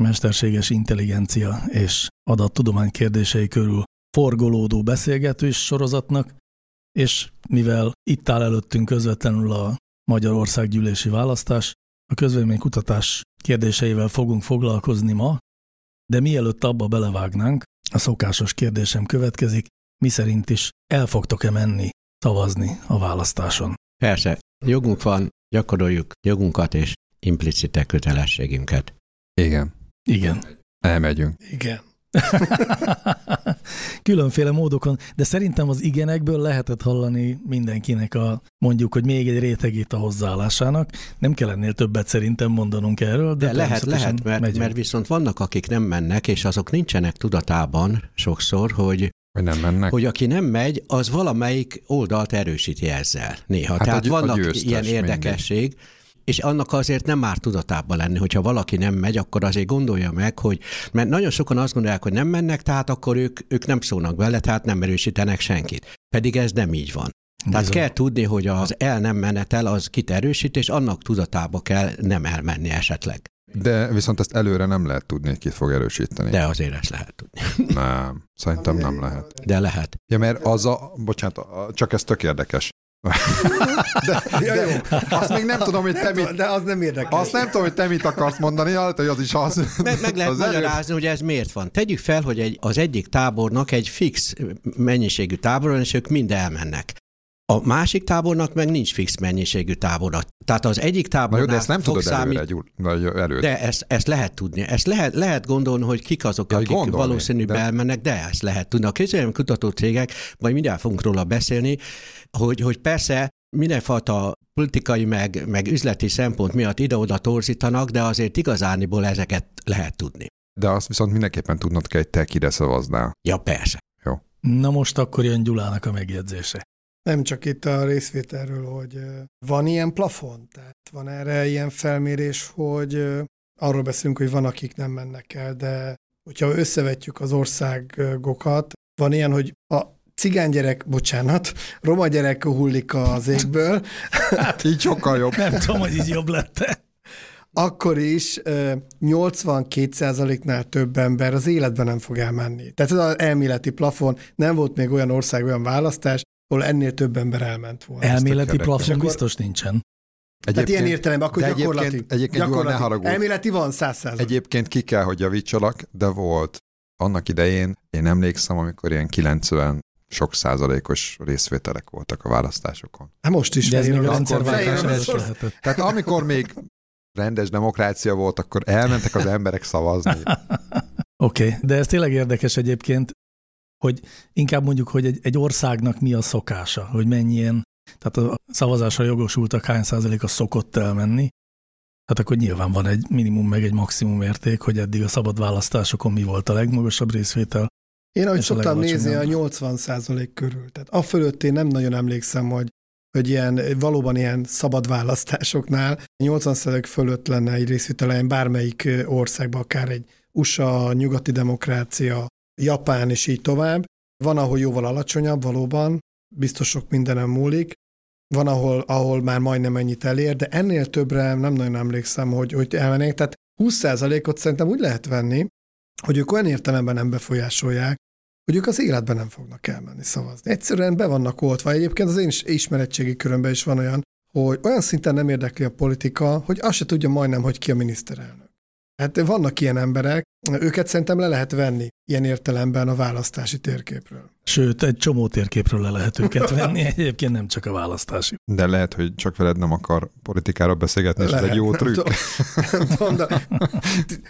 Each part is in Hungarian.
mesterséges intelligencia és adattudomány kérdései körül forgolódó beszélgetős sorozatnak, és mivel itt áll előttünk közvetlenül a Magyarország gyűlési választás, a közvéleménykutatás kérdéseivel fogunk foglalkozni ma, de mielőtt abba belevágnánk, a szokásos kérdésem következik, mi szerint is el fogtok-e menni szavazni a választáson? Persze, jogunk van, gyakoroljuk jogunkat és implicite kötelességünket. Igen, Igen. elmegyünk. Igen. Különféle módokon, de szerintem az igenekből lehetett hallani mindenkinek a mondjuk, hogy még egy rétegét a hozzáállásának. Nem kell ennél többet szerintem mondanunk erről, de, De lehet, lehet, mert, megyünk. mert viszont vannak, akik nem mennek, és azok nincsenek tudatában sokszor, hogy, Hogy nem mennek. hogy aki nem megy, az valamelyik oldalt erősíti ezzel néha. Hát Tehát a a vannak győztes ilyen érdekesség, és annak azért nem már tudatában lenni, hogyha valaki nem megy, akkor azért gondolja meg, hogy, mert nagyon sokan azt gondolják, hogy nem mennek, tehát akkor ők, ők nem szólnak bele, tehát nem erősítenek senkit. Pedig ez nem így van. Tehát Bizony. kell tudni, hogy az el nem menetel az kit erősít, és annak tudatába kell nem elmenni esetleg. De viszont ezt előre nem lehet tudni, hogy ki fog erősíteni. De azért ezt lehet tudni. Nem, szerintem nem lehet. De lehet. Ja, mert az a, bocsánat, csak ez tök érdekes. De, Ja, de jó. azt még nem tudom, hogy te mit, De az nem érdekel. azt nem tudom, hogy te mit akarsz mondani, hát, hogy az is az. Meg, meg lehet az magyarázni, hogy ez miért van. Tegyük fel, hogy egy, az egyik tábornak egy fix mennyiségű tábor és ők mind elmennek. A másik tábornak meg nincs fix mennyiségű tábora. Tehát az egyik Na tábornál jó, de ezt nem tudod számít- előre, előre. De ezt, ezt lehet tudni. Ezt lehet, lehet gondolni, hogy kik azok, Ja, akik gondolni, valószínűleg de- elmennek, de ezt lehet tudni. A közvélemény kutató cégek, majd mindjárt fogunk róla beszélni, hogy, hogy persze mindenfajta politikai meg, meg üzleti szempont miatt ide-oda torzítanak, de azért igazániból ezeket lehet tudni. De azt viszont mindenképpen tudnod kell, hogy te kire szavaznál. Ja, persze. Na most akkor jön Gyulának a megjegyzése. Nem csak itt a részvételről, hogy van ilyen plafon, tehát van erre ilyen felmérés, hogy arról beszélünk, hogy van, akik nem mennek el, de hogyha összevetjük az országokat, van ilyen, hogy a cigány gyerek, bocsánat, roma gyerek hullik az égből, Hát így sokkal jobb. Nem tudom, hogy így jobb lett akkor is ö, 82%-nál több ember az életben nem fog elmenni. Tehát ez az elméleti plafon, nem volt még olyan ország, olyan választás, ahol ennél több ember elment volna. Elméleti plafon Akkor- biztos nincsen. Tehát ilyen értelemben, akkor de gyakorlati. Egyébként, egyébként ne gyakorlati. haragudj. Elméleti van 100 Egyébként ki kell, hogy javítsalak, de volt annak idején, én emlékszem, amikor ilyen 90 sok százalékos részvételek voltak a választásokon. Hát most is De ez még a rendszerváltás. Tehát amikor még rendes demokrácia volt, akkor elmentek az emberek szavazni. Oké, okay, de ez tényleg érdekes egyébként, hogy inkább mondjuk, hogy egy, egy országnak mi a szokása, hogy mennyien, tehát a szavazásra jogosultak hány százaléka szokott elmenni, hát akkor nyilván van egy minimum meg egy maximum érték, hogy eddig a szabad választásokon mi volt a legmagasabb részvétel. Én ahogy És a szoktam nézni, a legalacsonyabb. 80 körül. Tehát a fölött én nem nagyon emlékszem, hogy hogy ilyen, valóban ilyen szabad választásoknál 80% fölött lenne egy részvételen bármelyik országban, akár egy USA, nyugati demokrácia, Japán és így tovább. Van, ahol jóval alacsonyabb, valóban, biztos sok mindenem múlik. Van, ahol, ahol már majdnem ennyit elér, de ennél többre nem nagyon emlékszem, hogy, hogy elmennék. Tehát 20%-ot szerintem úgy lehet venni, hogy ők olyan értelemben nem befolyásolják, hogy ők az életben nem fognak elmenni szavazni. Egyszerűen be vannak oltva. Egyébként az én is ismeretségi körömben is van olyan, hogy olyan szinten nem érdekli a politika, hogy azt se tudja majdnem, hogy ki a miniszterelnök. Hát vannak ilyen emberek, őket szerintem le lehet venni ilyen értelemben a választási térképről. Sőt, egy csomó térképről le lehet őket venni, egyébként nem csak a választási. De lehet, hogy csak veled nem akar politikáról beszélgetni, és ez egy jó trükk. Nem tudom, de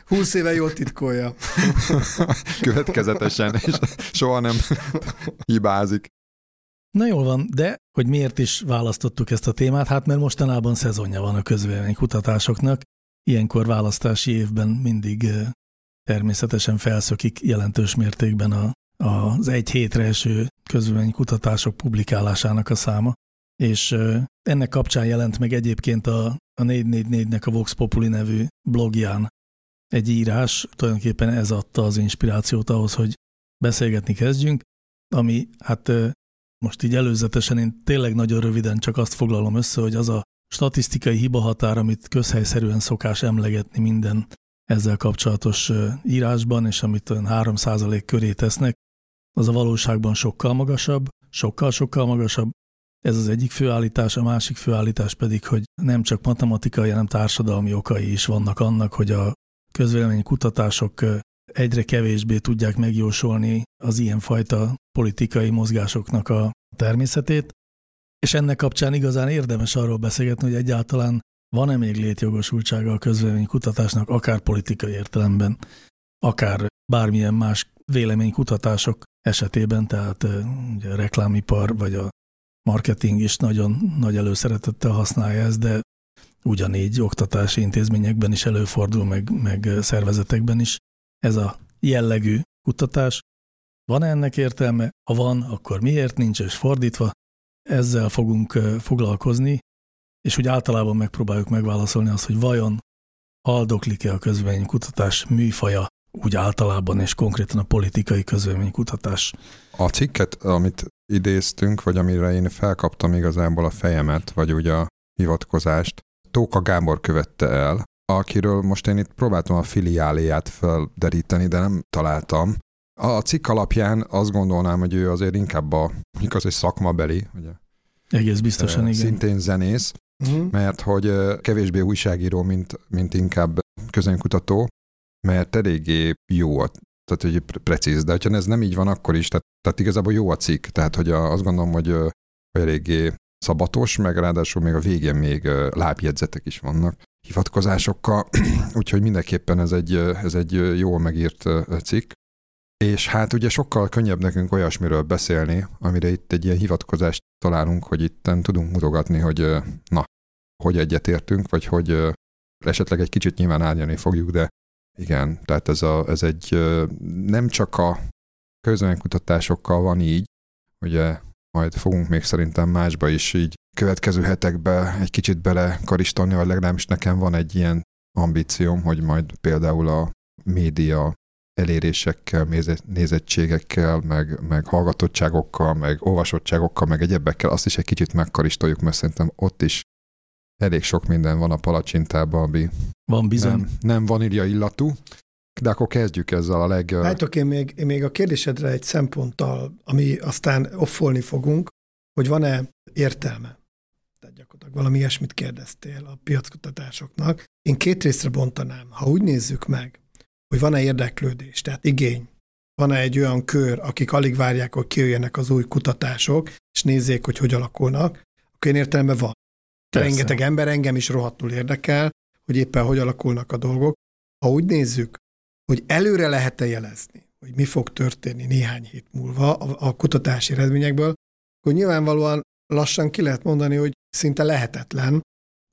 20 éve jól titkolja. Következetesen, és soha nem hibázik. Na jól van, de hogy miért is választottuk ezt a témát? Hát mert mostanában szezonja van a közvéleménykutatásoknak. Ilyenkor választási évben mindig természetesen felszökik jelentős mértékben a, az egy hétre eső közvéleménykutatások publikálásának a száma. És ennek kapcsán jelent meg egyébként a, a 444-nek a Vox Populi nevű blogján egy írás, tulajdonképpen ez adta az inspirációt ahhoz, hogy beszélgetni kezdjünk, ami hát most így előzetesen én tényleg nagyon röviden csak azt foglalom össze, hogy az a statisztikai hibahatár, amit közhelyszerűen szokás emlegetni minden ezzel kapcsolatos írásban, és amit olyan 3% köré tesznek, az a valóságban sokkal magasabb, sokkal-sokkal magasabb. Ez az egyik főállítás, a másik főállítás pedig, hogy nem csak matematikai, hanem társadalmi okai is vannak annak, hogy a közvélemény kutatások egyre kevésbé tudják megjósolni az ilyenfajta politikai mozgásoknak a természetét, és ennek kapcsán igazán érdemes arról beszélgetni, hogy egyáltalán van-e még létjogosultsága a közvéleménykutatásnak, akár politikai értelemben, akár bármilyen más véleménykutatások esetében, tehát ugye a reklámipar vagy a marketing is nagyon nagy előszeretettel használja ezt, de ugyanígy oktatási intézményekben is előfordul, meg, meg szervezetekben is ez a jellegű kutatás. Van -e ennek értelme? Ha van, akkor miért nincs, és fordítva? Ezzel fogunk foglalkozni, és úgy általában megpróbáljuk megválaszolni azt, hogy vajon haldoklik-e a közvéleménykutatás műfaja úgy általában, és konkrétan a politikai közvéleménykutatás. A cikket, amit idéztünk, vagy amire én felkaptam igazából a fejemet, vagy ugye a hivatkozást, Tóka Gábor követte el, akiről most én itt próbáltam a filiáléját felderíteni, de nem találtam. A cikk alapján azt gondolnám, hogy ő azért inkább a, mondjuk az egy szakmabeli, ugye? Egész biztosan, igen. Szintén zenész, uh-huh. mert hogy kevésbé újságíró, mint, mint inkább közönkutató, mert eléggé jó a tehát hogy precíz, de ha ez nem így van, akkor is, tehát, tehát igazából jó a cikk, tehát hogy a, azt gondolom, hogy, hogy eléggé szabatos, meg ráadásul még a végén még lábjegyzetek is vannak hivatkozásokkal, úgyhogy mindenképpen ez egy, ez egy jól megírt cikk. És hát ugye sokkal könnyebb nekünk olyasmiről beszélni, amire itt egy ilyen hivatkozást találunk, hogy itt tudunk mutogatni, hogy na, hogy egyetértünk, vagy hogy esetleg egy kicsit nyilván árnyani fogjuk, de igen, tehát ez, a, ez egy nem csak a közönkutatásokkal van így, ugye majd fogunk még szerintem másba is így következő hetekbe egy kicsit bele karistolni, vagy legalábbis nekem van egy ilyen ambícióm, hogy majd például a média elérésekkel, nézettségekkel, meg, meg hallgatottságokkal, meg olvasottságokkal, meg egyebekkel, azt is egy kicsit megkaristoljuk, mert szerintem ott is elég sok minden van a palacsintában, ami van bizony. Nem, nem vanília illatú. De akkor kezdjük ezzel a leg... Látok, én még, én még a kérdésedre egy szemponttal, ami aztán offolni fogunk, hogy van-e értelme. Tehát gyakorlatilag valami ilyesmit kérdeztél a piackutatásoknak. Én két részre bontanám. Ha úgy nézzük meg, hogy van-e érdeklődés, tehát igény, van-e egy olyan kör, akik alig várják, hogy kijöjjenek az új kutatások, és nézzék, hogy hogy alakulnak, akkor én értelemben van. Persze. Rengeteg ember engem is rohadtul érdekel, hogy éppen hogy alakulnak a dolgok. Ha úgy nézzük, hogy előre lehet-e jelezni, hogy mi fog történni néhány hét múlva a, a kutatási eredményekből, akkor nyilvánvalóan lassan ki lehet mondani, hogy szinte lehetetlen,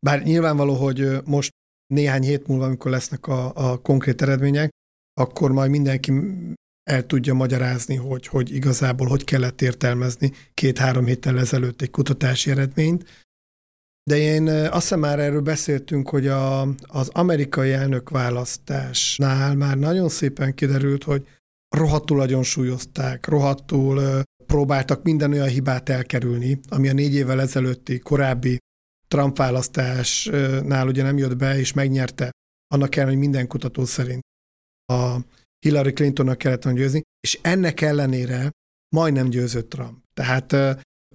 bár nyilvánvaló, hogy most néhány hét múlva, amikor lesznek a, a konkrét eredmények, akkor majd mindenki el tudja magyarázni, hogy, hogy igazából hogy kellett értelmezni két-három héttel ezelőtt egy kutatási eredményt, de én azt hiszem már erről beszéltünk, hogy a, az amerikai elnökválasztásnál már nagyon szépen kiderült, hogy rohadtul nagyon súlyozták, rohadtul próbáltak minden olyan hibát elkerülni, ami a négy évvel ezelőtti korábbi Trump választásnál ugye nem jött be, és megnyerte, annak kell, hogy minden kutató szerint a Hillary Clintonnak kellett volna győzni, és ennek ellenére majdnem győzött Trump. Tehát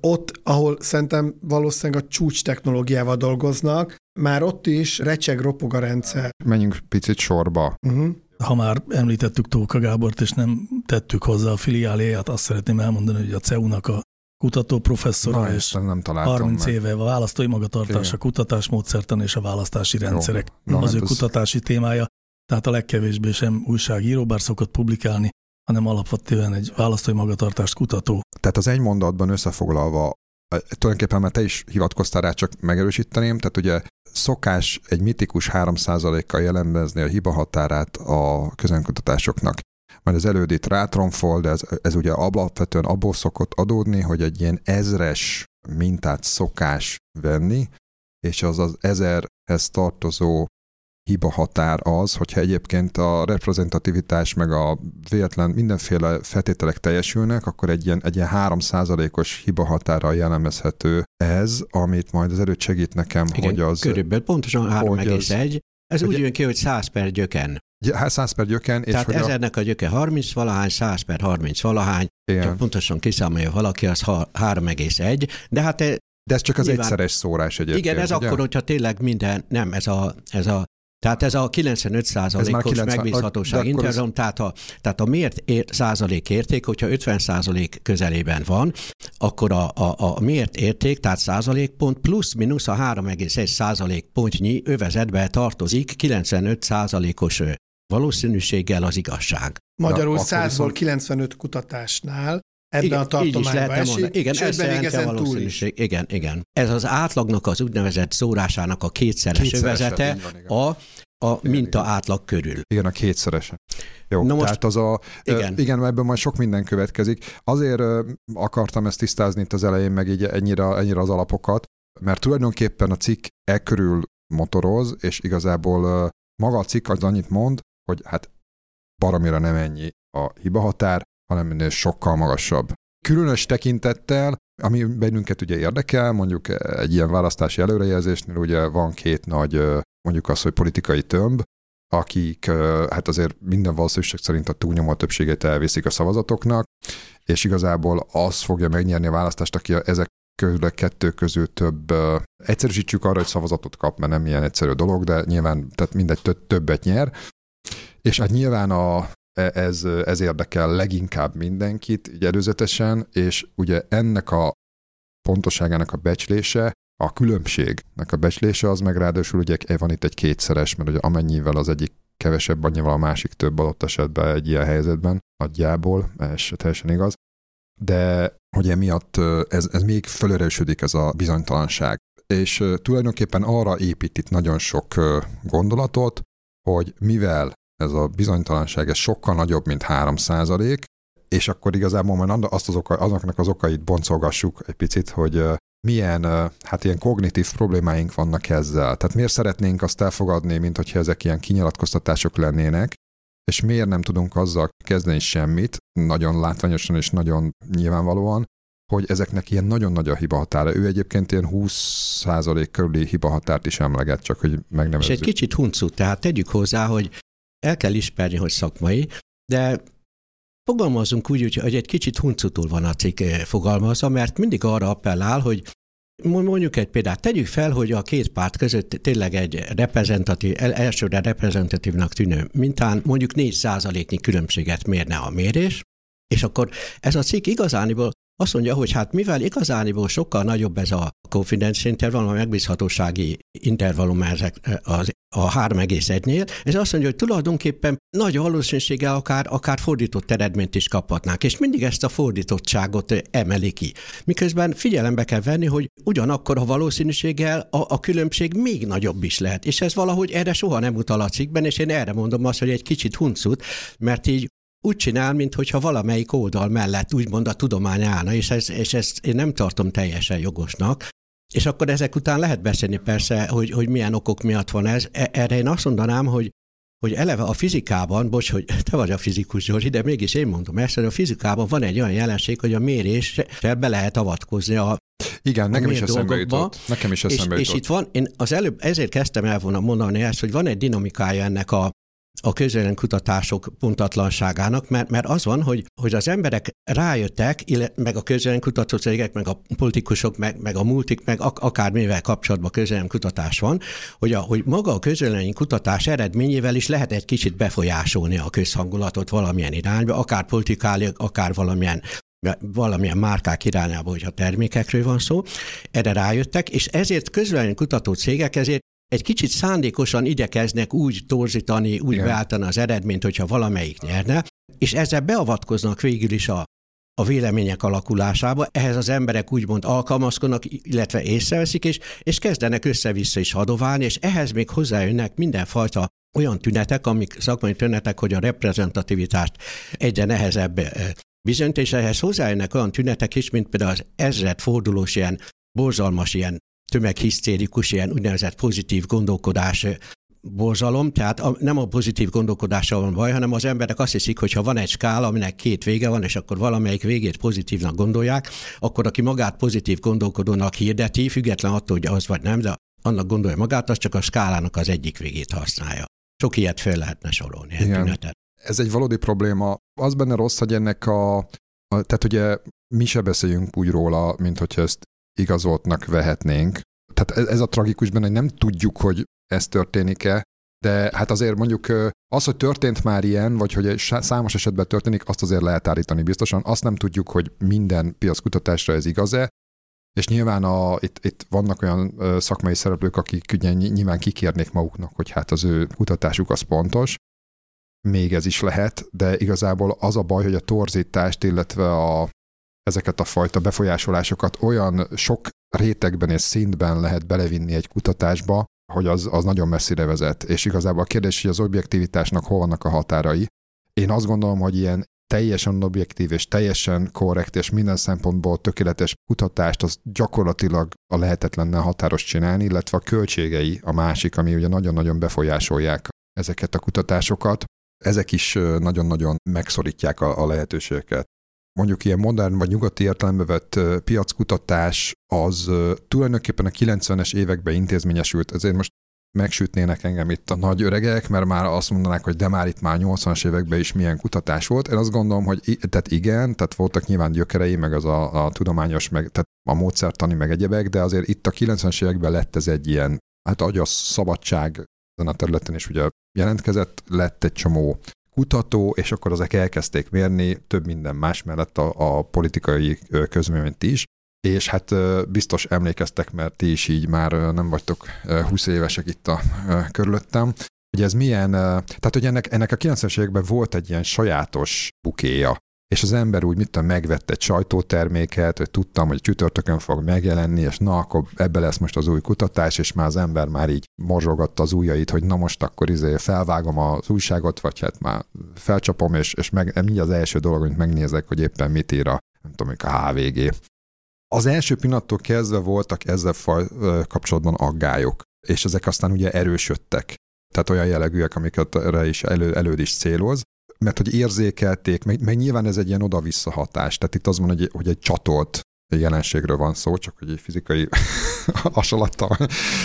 ott, ahol szerintem valószínűleg a csúcs technológiával dolgoznak, már ott is recseg, ropog a rendszer. Menjünk picit sorba. Uh-huh. ha már említettük Tóka Gábort, és nem tettük hozzá a filiáléját, azt szeretném elmondani, hogy a CEU-nak a kutató professzora, Na, és nem 30 meg. éve a választói magatartás, Igen. a kutatásmódszertan és a választási rendszerek Na, az hát ő ez- kutatási témája, tehát a legkevésbé sem újságíró, bár szokott publikálni, hanem alapvetően egy választói magatartást kutató. Tehát az egy mondatban összefoglalva, tulajdonképpen már te is hivatkoztál rá, csak megerősíteném, tehát ugye szokás egy mitikus 3%-kal jellemezni a hiba határát a közönkutatásoknak. Majd az elődét rátromfol, de ez, ez ugye alapvetően abból szokott adódni, hogy egy ilyen ezres mintát szokás venni, és az az ezerhez tartozó hiba határ az, hogyha egyébként a reprezentativitás meg a véletlen mindenféle feltételek teljesülnek, akkor egy ilyen, egy ilyen 3%-os hiba határral jellemezhető ez, amit majd az erőt segít nekem, Igen, hogy az körülbelül pontosan hogy az- 3,1. Ez hogy- úgy jön ki, hogy 100 per gyöken. Hát 100 per gyöken, és Tehát hogy a, ezernek a gyöke 30 valahány, 100 per 30 valahány, igen, csak pontosan kiszámolja valaki, az ha- 3,1. De hát e- de ez csak az nyilván- egyszeres szórás egyébként. igen, ez ugye? akkor, hogyha tényleg minden, nem, ez a, ez a tehát ez a 95 Ez már százalékos 90 megbízhatóság akkor ez- tehát a, tehát a mért ér, százalék érték, hogyha 50 százalék közelében van, akkor a, a, a mért érték, tehát százalékpont plusz mínusz a 3,1 százalékpontnyi övezetbe tartozik 95 százalékos valószínűséggel az igazság. Magyarul akkor 100-ból viszont- 95 kutatásnál ebben Igen, a tartományban esik, mondani. Igen, sőt, ez még jelenti a ezen túl is. valószínűség. Igen, igen. Ez az átlagnak az úgynevezett szórásának a kétszeres, Kétszerese, övezete így van, igen. a, a Igen, minta igen. átlag körül. Igen, a kétszerese. Jó, Na most- tehát az a, igen. igen. ebből majd sok minden következik. Azért akartam ezt tisztázni itt az elején, meg így ennyire, ennyire az alapokat, mert tulajdonképpen a cikk e körül motoroz, és igazából maga a cikk az annyit mond, hogy hát baromira nem ennyi a hibahatár, hanem ennél sokkal magasabb. Különös tekintettel, ami bennünket ugye érdekel, mondjuk egy ilyen választási előrejelzésnél ugye van két nagy, mondjuk az, hogy politikai tömb, akik hát azért minden valószínűség szerint a túlnyomó többségét elviszik a szavazatoknak, és igazából az fogja megnyerni a választást, aki ezek közül a kettő közül több, egyszerűsítsük arra, hogy szavazatot kap, mert nem ilyen egyszerű dolog, de nyilván tehát mindegy tö- többet nyer, és hát nyilván a, e- ez, ez érdekel leginkább mindenkit, így előzetesen, és ugye ennek a pontosságának a becslése, a különbségnek a becslése az meg ráadásul ugye van itt egy kétszeres, mert ugye amennyivel az egyik kevesebb, annyival a másik több adott esetben egy ilyen helyzetben, nagyjából, ez teljesen igaz. De hogy emiatt ö, ez, ez még fölörösödik ez a bizonytalanság. És tulajdonképpen arra épít itt nagyon sok gondolatot, hogy mivel ez a bizonytalanság ez sokkal nagyobb, mint 3% és akkor igazából majd azt az oka, azoknak az okait boncolgassuk egy picit, hogy milyen hát ilyen kognitív problémáink vannak ezzel. Tehát miért szeretnénk azt elfogadni, mint hogyha ezek ilyen kinyilatkoztatások lennének, és miért nem tudunk azzal kezdeni semmit, nagyon látványosan és nagyon nyilvánvalóan, hogy ezeknek ilyen nagyon nagy a hiba határa. Ő egyébként ilyen 20% körüli hiba határt is emleget, csak hogy És megnevezzük. egy kicsit huncut, tehát tegyük hozzá, hogy el kell ismerni, hogy szakmai, de fogalmazunk úgy, hogy egy kicsit huncutul van a cikk eh, fogalmazva, mert mindig arra appellál, hogy mondjuk egy példát, tegyük fel, hogy a két párt között tényleg egy reprezentatív, el- elsőre reprezentatívnak tűnő mintán mondjuk 4%-nyi különbséget mérne a mérés, és akkor ez a cikk igazániból azt mondja, hogy hát mivel igazániból sokkal nagyobb ez a confidence intervallum, a megbízhatósági intervallum ezek az, a 3,1-nél, ez azt mondja, hogy tulajdonképpen nagy valószínűséggel akár, akár fordított eredményt is kaphatnánk, és mindig ezt a fordítottságot emeli ki. Miközben figyelembe kell venni, hogy ugyanakkor a valószínűséggel a, a különbség még nagyobb is lehet, és ez valahogy erre soha nem utal a cikkben, és én erre mondom azt, hogy egy kicsit huncut, mert így úgy csinál, mintha valamelyik oldal mellett úgymond a tudomány állna, és, ez, és ezt én nem tartom teljesen jogosnak. És akkor ezek után lehet beszélni persze, hogy, hogy milyen okok miatt van ez. E- Erre én azt mondanám, hogy hogy eleve a fizikában, bocs, hogy te vagy a fizikus, Zsori, de mégis én mondom ezt, hogy a fizikában van egy olyan jelenség, hogy a méréssel be lehet avatkozni a, Igen, nekem is eszembe jutott. Nekem is és, eszembe és jutott. itt van, én az előbb ezért kezdtem el volna mondani ezt, hogy van egy dinamikája ennek a a kutatások pontatlanságának, mert, mert az van, hogy, hogy az emberek rájöttek, meg a kutatócégek, meg a politikusok, meg, meg a multik, meg ak- akármivel kapcsolatban kutatás van, hogy, a, hogy maga a kutatás eredményével is lehet egy kicsit befolyásolni a közhangulatot valamilyen irányba, akár politikáliak, akár valamilyen valamilyen márkák irányába, hogyha termékekről van szó, erre rájöttek, és ezért közvélemény kutató cégek ezért egy kicsit szándékosan igyekeznek úgy torzítani, úgy Igen. beállítani az eredményt, hogyha valamelyik nyerne, és ezzel beavatkoznak végül is a, a vélemények alakulásába, ehhez az emberek úgymond alkalmazkodnak, illetve észreveszik, és, és kezdenek össze-vissza is hadoválni, és ehhez még hozzájönnek mindenfajta olyan tünetek, amik szakmai tünetek, hogy a reprezentativitást egyre nehezebb eh, bizonyít, és ehhez hozzájönnek olyan tünetek is, mint például az ezred fordulós ilyen borzalmas ilyen tömeghisztérikus, ilyen úgynevezett pozitív gondolkodás borzalom, tehát a, nem a pozitív gondolkodással van baj, hanem az emberek azt hiszik, hogy ha van egy skála, aminek két vége van, és akkor valamelyik végét pozitívnak gondolják, akkor aki magát pozitív gondolkodónak hirdeti, független attól, hogy az vagy nem, de annak gondolja magát, az csak a skálának az egyik végét használja. Sok ilyet fel lehetne sorolni. Igen. Ez egy valódi probléma. Az benne rossz, hogy ennek a, a tehát ugye mi se beszéljünk úgy róla, mint hogyha ezt igazoltnak vehetnénk. Tehát ez a tragikus benne, hogy nem tudjuk, hogy ez történik-e, de hát azért mondjuk az, hogy történt már ilyen, vagy hogy számos esetben történik, azt azért lehet állítani biztosan. Azt nem tudjuk, hogy minden piackutatásra ez igaz-e, és nyilván a, itt, itt vannak olyan szakmai szereplők, akik ugye nyilván kikérnék maguknak, hogy hát az ő kutatásuk az pontos. Még ez is lehet, de igazából az a baj, hogy a torzítást, illetve a, ezeket a fajta befolyásolásokat olyan sok rétegben és szintben lehet belevinni egy kutatásba, hogy az, az nagyon messzire vezet. És igazából a kérdés, hogy az objektivitásnak hol vannak a határai. Én azt gondolom, hogy ilyen teljesen objektív és teljesen korrekt és minden szempontból tökéletes kutatást az gyakorlatilag a lehetetlennel határos csinálni, illetve a költségei a másik, ami ugye nagyon-nagyon befolyásolják ezeket a kutatásokat. Ezek is nagyon-nagyon megszorítják a, a lehetőségeket mondjuk ilyen modern vagy nyugati értelembe vett piackutatás az tulajdonképpen a 90-es években intézményesült, ezért most megsütnének engem itt a nagy öregek, mert már azt mondanák, hogy de már itt már 80-as években is milyen kutatás volt. Én azt gondolom, hogy tehát igen, tehát voltak nyilván gyökerei, meg az a, a tudományos, meg tehát a módszertani, meg egyebek, de azért itt a 90-es években lett ez egy ilyen, hát a szabadság ezen a területen is ugye jelentkezett, lett egy csomó kutató, és akkor azok elkezdték mérni több minden más mellett a, a politikai közményt is, és hát biztos emlékeztek, mert ti is így már nem vagytok 20 évesek itt a körülöttem, hogy ez milyen, tehát hogy ennek, ennek a 90-es években volt egy ilyen sajátos bukéja, és az ember úgy, mit tudom, megvette egy sajtóterméket, hogy tudtam, hogy csütörtökön fog megjelenni, és na, akkor ebbe lesz most az új kutatás, és már az ember már így morzsogatta az ujjait, hogy na most akkor izé felvágom az újságot, vagy hát már felcsapom, és, és meg, mi az első dolog, hogy megnézek, hogy éppen mit ír a, nem tudom, a HVG. Az első pillanattól kezdve voltak ezzel faj, kapcsolatban aggályok, és ezek aztán ugye erősödtek. Tehát olyan jellegűek, amiket is elő, előd is céloz, mert hogy érzékelték, meg, meg nyilván ez egy ilyen oda-vissza hatás. Tehát itt az van, hogy, hogy egy csatolt jelenségről van szó, csak hogy egy fizikai hasonlattal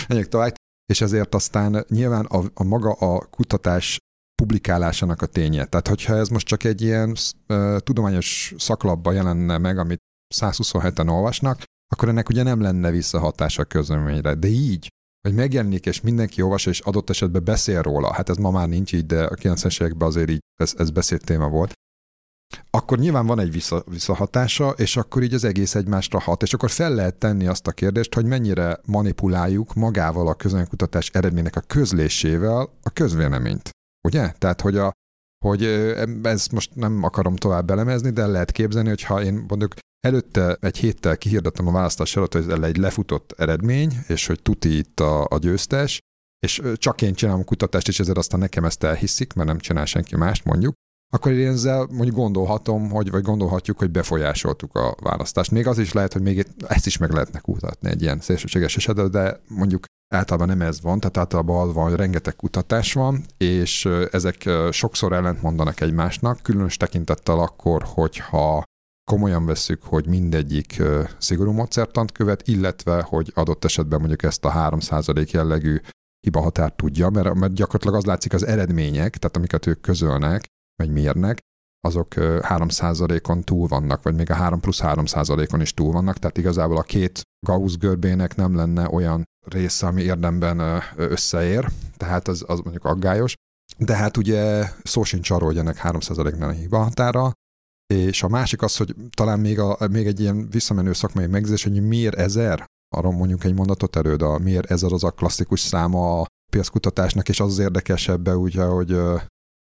menjek tovább. És ezért aztán nyilván a, a maga a kutatás publikálásának a ténye. Tehát, hogyha ez most csak egy ilyen uh, tudományos szaklapban jelenne meg, amit 127-en olvasnak, akkor ennek ugye nem lenne visszahatása a közleményre. De így, hogy megjelenik, és mindenki olvassa, és adott esetben beszél róla, hát ez ma már nincs így, de a 90-es években azért így ez, ez beszédtéma volt, akkor nyilván van egy vissza, visszahatása, és akkor így az egész egymásra hat, és akkor fel lehet tenni azt a kérdést, hogy mennyire manipuláljuk magával a közönkutatás eredménynek a közlésével a közvéleményt. Ugye? Tehát, hogy, a, hogy ezt most nem akarom tovább belemezni, de lehet képzelni, hogy ha én mondjuk Előtte egy héttel kihirdettem a választás előtt, hogy ez egy lefutott eredmény, és hogy tuti itt a, a győztes, és csak én csinálom a kutatást, és ezért aztán nekem ezt elhiszik, mert nem csinál senki mást, mondjuk, akkor én ezzel mondjuk gondolhatom, hogy, vagy gondolhatjuk, hogy befolyásoltuk a választást. Még az is lehet, hogy még ezt is meg lehetne kutatni egy ilyen szélsőséges esetben, de mondjuk általában nem ez van, tehát általában az van, hogy rengeteg kutatás van, és ezek sokszor ellent mondanak egymásnak, különös tekintettel akkor, hogyha komolyan veszük, hogy mindegyik szigorú módszertant követ, illetve, hogy adott esetben mondjuk ezt a 3% jellegű hiba határ tudja, mert, mert gyakorlatilag az látszik az eredmények, tehát amiket ők közölnek, vagy mérnek, azok 3%-on túl vannak, vagy még a 3 plusz 3%-on is túl vannak, tehát igazából a két Gauss görbének nem lenne olyan része, ami érdemben összeér, tehát az, az mondjuk aggályos. De hát ugye szó sincs arról, hogy ennek 3%-nál a hiba határa, és a másik az, hogy talán még, a, még egy ilyen visszamenő szakmai megzés, hogy miért ezer, arról mondjuk egy mondatot erőd, a miért ezer az a klasszikus száma a piackutatásnak, és az az érdekesebb, ugye, hogy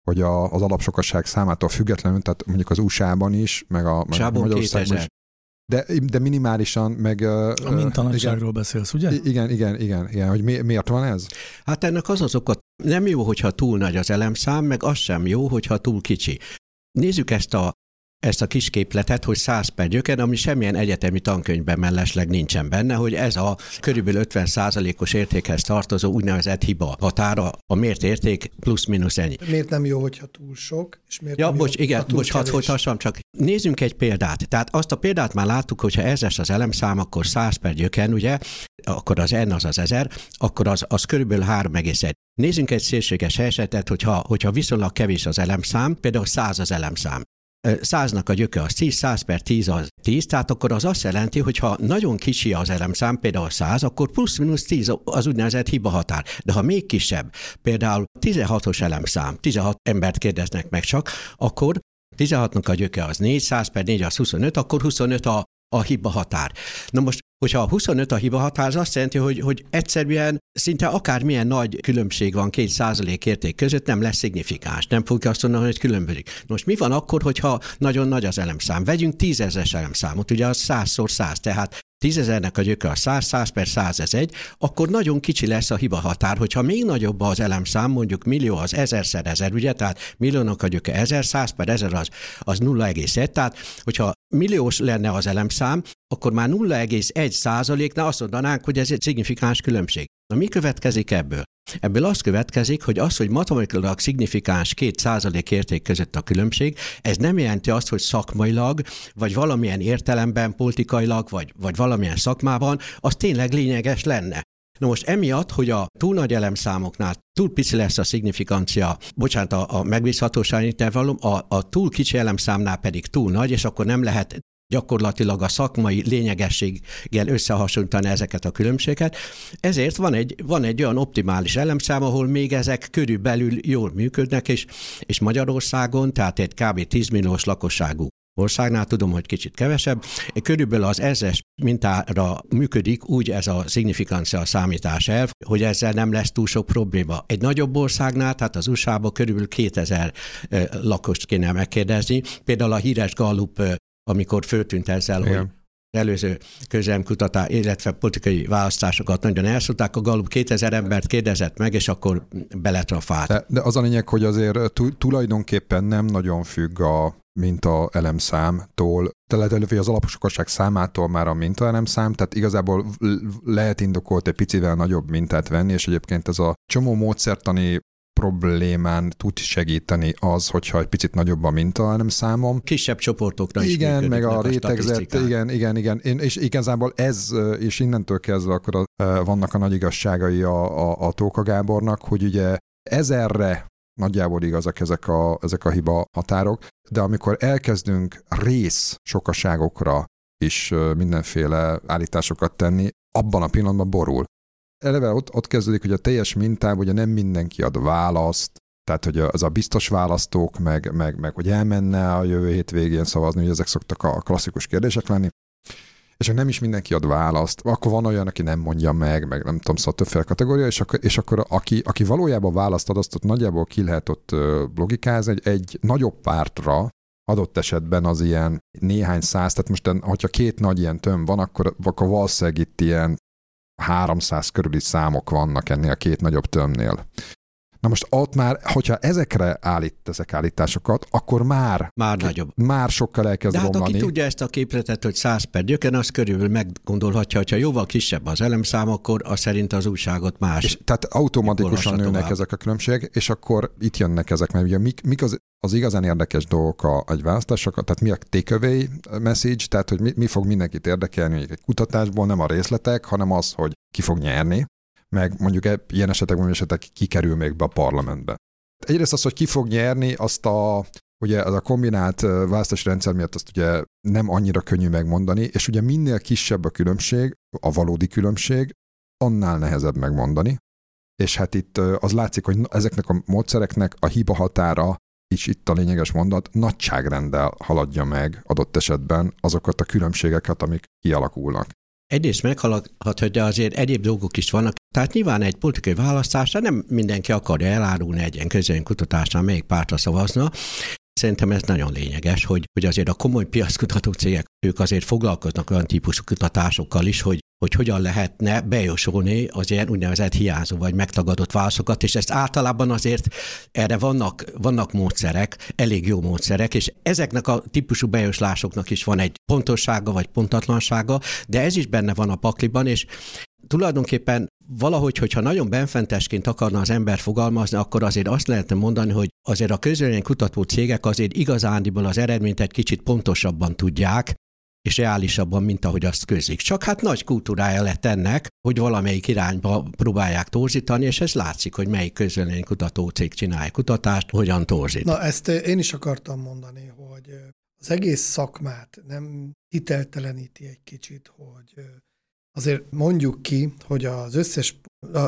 hogy a, az alapsokasság számától függetlenül, tehát mondjuk az USA-ban is, meg a, meg a Magyarországban is, de, de minimálisan, meg... A mintanagyságról beszélsz, ugye? Igen, igen, igen, igen, hogy mi, miért van ez? Hát ennek az az oka, nem jó, hogyha túl nagy az elemszám, meg az sem jó, hogyha túl kicsi. Nézzük ezt a ezt a kis képletet, hogy 100 per gyöken, ami semmilyen egyetemi tankönyvben mellesleg nincsen benne, hogy ez a körülbelül 50 os értékhez tartozó úgynevezett hiba határa, a mért érték plusz-minusz ennyi. Miért nem jó, hogyha túl sok? És miért ja, nem bocs, jó, igen, bocs, hadd folytassam csak. Nézzünk egy példát. Tehát azt a példát már láttuk, hogyha ezres az elemszám, akkor 100 per gyöken, ugye, akkor az n az az 1000, akkor az, az körülbelül 3,1. Nézzünk egy szélséges esetet, hogyha, hogyha viszonylag kevés az elemszám, például 100 az elemszám száznak a gyöke az 10, 100 per 10 az 10, tehát akkor az azt jelenti, hogy ha nagyon kicsi az elemszám, például 100, akkor plusz-minusz 10 az úgynevezett hiba határ. De ha még kisebb, például 16-os elemszám, 16 embert kérdeznek meg csak, akkor 16-nak a gyöke az 4, 100 per 4 az 25, akkor 25 a, a hiba határ. Na most Hogyha a 25 a hiba határ, az azt jelenti, hogy, hogy egyszerűen szinte akármilyen nagy különbség van két százalék érték között, nem lesz szignifikáns. Nem fogjuk azt mondani, hogy különbözik. Most mi van akkor, hogyha nagyon nagy az elemszám? Vegyünk tízezres elemszámot, ugye az százszor száz, tehát tízezernek a gyöke a 100, 100 per 100 ez egy, akkor nagyon kicsi lesz a hiba határ. Hogyha még nagyobb az elemszám, mondjuk millió az ezerszer ezer, ugye, tehát milliónak a gyöke ezer, 100 per ezer az, az 0,1, tehát hogyha milliós lenne az elemszám, akkor már 0,1 százaléknál azt mondanánk, hogy ez egy szignifikáns különbség. Na mi következik ebből? Ebből az következik, hogy az, hogy matematikailag szignifikáns két százalék érték között a különbség, ez nem jelenti azt, hogy szakmailag, vagy valamilyen értelemben, politikailag, vagy, vagy valamilyen szakmában, az tényleg lényeges lenne. Na most emiatt, hogy a túl nagy elemszámoknál túl pici lesz a szignifikancia, bocsánat, a, a megbízhatóság intervallum, a, a túl kicsi elemszámnál pedig túl nagy, és akkor nem lehet gyakorlatilag a szakmai lényegességgel összehasonlítani ezeket a különbségeket. Ezért van egy, van egy olyan optimális elemszám, ahol még ezek körülbelül jól működnek, és, és Magyarországon, tehát egy kb. 10 milliós lakosságú országnál, tudom, hogy kicsit kevesebb, körülbelül az ezres mintára működik úgy ez a szignifikáncia számítás elv, hogy ezzel nem lesz túl sok probléma. Egy nagyobb országnál, tehát az USA-ban körülbelül 2000 lakost kéne megkérdezni. Például a híres Gallup amikor föltűnt ezzel, Igen. hogy előző közemkutatás, illetve politikai választásokat nagyon elszólták, a Gallup 2000 embert kérdezett meg, és akkor beletrafált. De, de az a lényeg, hogy azért tulajdonképpen nem nagyon függ a minta elemszámtól, tehát az alaposokosság számától már a minta elemszám, tehát igazából lehet indokolt egy picivel nagyobb mintát venni, és egyébként ez a csomó módszertani problémán tud segíteni az, hogyha egy picit nagyobb a minta, nem számom. Kisebb csoportokra is Igen, meg a rétegzett, igen, igen, igen. Én, és igazából ez, és innentől kezdve akkor a, vannak a nagy igazságai a, a, a Tóka Gábornak, hogy ugye ezerre nagyjából igazak ezek a, ezek a hiba határok, de amikor elkezdünk rész sokaságokra is mindenféle állításokat tenni, abban a pillanatban borul eleve ott, ott kezdődik, hogy a teljes mintában ugye nem mindenki ad választ, tehát, hogy az a biztos választók, meg, meg, meg hogy elmenne a jövő hét végén szavazni, hogy ezek szoktak a klasszikus kérdések lenni. És nem is mindenki ad választ, akkor van olyan, aki nem mondja meg, meg nem tudom, szóval többféle kategória, és akkor, és akkor aki, aki valójában választ ad, azt ott nagyjából ki lehet ott logikázni, egy, egy nagyobb pártra, adott esetben az ilyen néhány száz, tehát most, hogyha két nagy ilyen töm van, akkor, akkor valószínűleg itt ilyen 300 körüli számok vannak ennél a két nagyobb tömnél. Na most ott már, hogyha ezekre állít ezek állításokat, akkor már már nagyobb. Már sokkal elkezd De hát romlani. aki tudja ezt a képletet, hogy 100 per gyöken, az körülbelül meggondolhatja, hogyha jóval kisebb az elemszám, akkor az szerint az újságot más. És tehát automatikusan nőnek tovább. ezek a különbségek, és akkor itt jönnek ezek, mert ugye mik, mik az, az igazán érdekes dolgok a, egy választásokat, tehát mi a takeaway message, tehát hogy mi, mi fog mindenkit érdekelni egy kutatásból, nem a részletek, hanem az, hogy ki fog nyerni, meg mondjuk e- ilyen esetekben esetek kikerül még be a parlamentbe. Egyrészt az, hogy ki fog nyerni, azt a, ugye az a kombinált választási rendszer miatt azt ugye nem annyira könnyű megmondani, és ugye minél kisebb a különbség, a valódi különbség, annál nehezebb megmondani. És hát itt az látszik, hogy ezeknek a módszereknek a hiba határa, is itt a lényeges mondat, nagyságrendel haladja meg adott esetben azokat a különbségeket, amik kialakulnak. Egyrészt de azért egyéb dolgok is vannak. Tehát nyilván egy politikai választásra nem mindenki akarja elárulni egy ilyen közönkutatásnál, melyik pártra szavazna, Szerintem ez nagyon lényeges, hogy, hogy azért a komoly piackutató cégek, ők azért foglalkoznak olyan típusú kutatásokkal is, hogy hogy hogyan lehetne bejósolni az ilyen úgynevezett hiányzó vagy megtagadott válaszokat, és ezt általában azért erre vannak, vannak módszerek, elég jó módszerek, és ezeknek a típusú bejóslásoknak is van egy pontossága vagy pontatlansága, de ez is benne van a pakliban, és tulajdonképpen valahogy, hogyha nagyon benfentesként akarna az ember fogalmazni, akkor azért azt lehetne mondani, hogy azért a közvélemény kutató cégek azért igazándiból az eredményt egy kicsit pontosabban tudják, és reálisabban, mint ahogy azt közik. Csak hát nagy kultúrája lett ennek, hogy valamelyik irányba próbálják torzítani, és ez látszik, hogy melyik közvélemény kutató cég csinálja kutatást, hogyan torzít. Na ezt én is akartam mondani, hogy az egész szakmát nem hitelteleníti egy kicsit, hogy azért mondjuk ki, hogy az összes,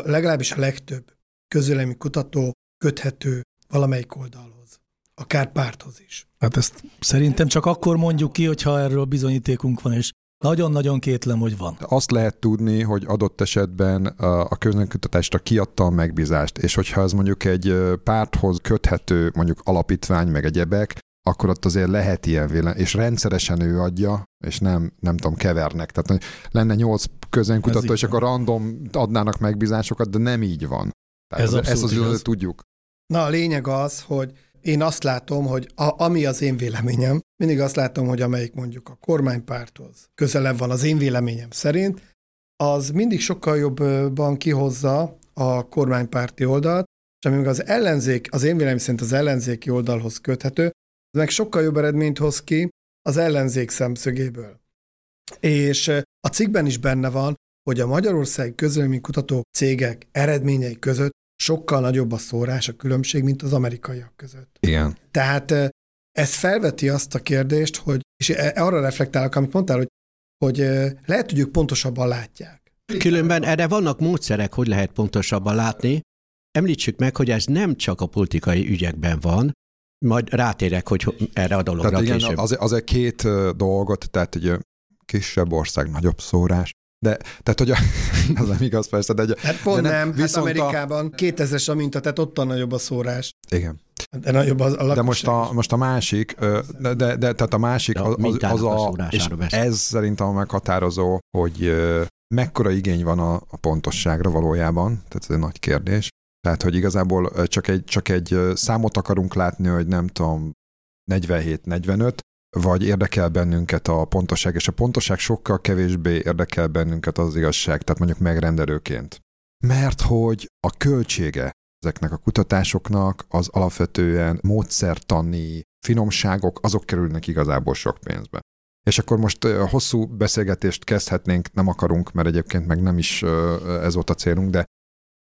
legalábbis a legtöbb közölemi kutató köthető valamelyik oldalhoz, akár párthoz is. Hát ezt szerintem csak akkor mondjuk ki, hogyha erről bizonyítékunk van, és nagyon-nagyon kétlem, hogy van. Azt lehet tudni, hogy adott esetben a közönkutatásra kiadta a megbízást, és hogyha ez mondjuk egy párthoz köthető mondjuk alapítvány, meg egyebek, akkor ott azért lehet ilyen vélemény, és rendszeresen ő adja, és nem, nem tudom, kevernek. Tehát lenne nyolc közönkutató, és akkor random adnának megbízásokat, de nem így van. Tehát ez, ez, ez az, az tudjuk. Na a lényeg az, hogy én azt látom, hogy a, ami az én véleményem, mindig azt látom, hogy amelyik mondjuk a kormánypárthoz közelebb van az én véleményem szerint, az mindig sokkal jobban kihozza a kormánypárti oldalt, és amíg az ellenzék, az én véleményem szerint az ellenzéki oldalhoz köthető, az meg sokkal jobb eredményt hoz ki az ellenzék szemszögéből. És a cikkben is benne van, hogy a Magyarország kutató cégek eredményei között sokkal nagyobb a szórás, a különbség, mint az amerikaiak között. Igen. Tehát ez felveti azt a kérdést, hogy, és e, arra reflektálok, amit mondtál, hogy, hogy lehet, hogy ők pontosabban látják. Különben erre vannak módszerek, hogy lehet pontosabban látni. Említsük meg, hogy ez nem csak a politikai ügyekben van, majd rátérek, hogy erre a dologra tehát igen, később. Az, az egy két dolgot, tehát egy kisebb ország, nagyobb szórás, de, tehát, hogy a, az nem igaz persze, de... Hát pont de nem, nem. Hát Amerikában a... 2000-es a minta, tehát ott a nagyobb a szórás. Igen. De nagyobb az a De most a, most a másik, de, de, de tehát a másik az, az, az a, és ez szerintem a meghatározó, hogy mekkora igény van a, a pontosságra valójában, tehát ez egy nagy kérdés. Tehát, hogy igazából csak egy, csak egy számot akarunk látni, hogy nem tudom, 47-45, vagy érdekel bennünket a pontosság, és a pontosság sokkal kevésbé érdekel bennünket az igazság, tehát mondjuk megrendelőként. Mert hogy a költsége ezeknek a kutatásoknak az alapvetően módszertani finomságok, azok kerülnek igazából sok pénzbe. És akkor most hosszú beszélgetést kezdhetnénk, nem akarunk, mert egyébként meg nem is ez volt a célunk, de